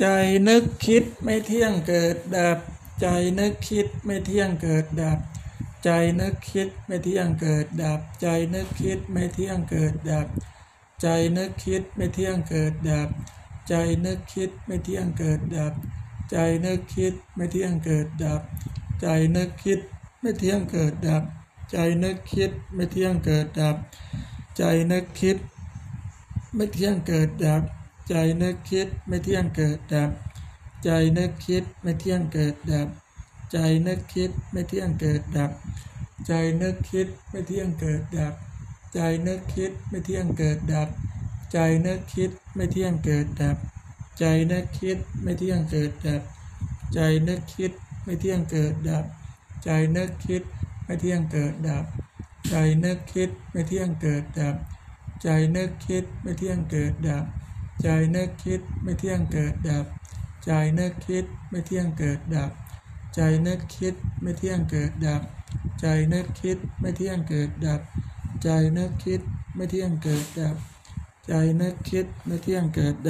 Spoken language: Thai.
ใจนึกคิดไม่เที่ยงเกิดดับ ใจนึกคิดไม่เที่ยงเกิดดับ ใจนึกคิดไม่เที่ยงเกิดดับ ใจนึกคิดไม่เที่ยงเกิดดับ ใจนึกคิดไม่เที่ยงเกิดดับ ใจนึกคิดไม่เที่ยงเกิดดับ ใจนึกคิดไม่เที่ยงเกิดดับ ใจนึกคิดไม่เที่ยงเกิดดับ ใจนึกคิดไม่เที่ยงเกิดดับ ใจนึกคิดไม่เที่ยงเกิดดับ ใจนึกคิดไม่เที่ยงเกิดดับ ใจนึกคิดไม่เที่ยงเกิดดับ ใจนึกคิดไม่เที่ยงเกิดดับ ใจนึกคิดไม่เที่ยงเกิดดับ ใจนึกคิดไม่เที่ยงเกิดดับ ใจนึกคิดไม่เที่ยงเกิดดับ ใจนึกคิดไม่เที่ยงเกิดดับ ใจนึกคิดไม่เที่ยงเกิดดับ ใจนึกคิดไม่เที่ยงเกิดดับ ใจนึกคิดไม่เที่ยงเกิดดับ ใจนึกคิดไม่เที่ยงเกิดดับ ใจนึกคิดไม่เที่ยงเกิดดับ ใจนึกคิดไม่เที่ยงเกิดดับ ใจนึกคิดไม่เที่ยงเกิดดับ ใจนึกคิดไม่เที่ยงเกิดดับ ใจนึกคิดไม่เที่ยงเกิดดับ ใจนึกคิดไม่เที่ยงเกิดดับ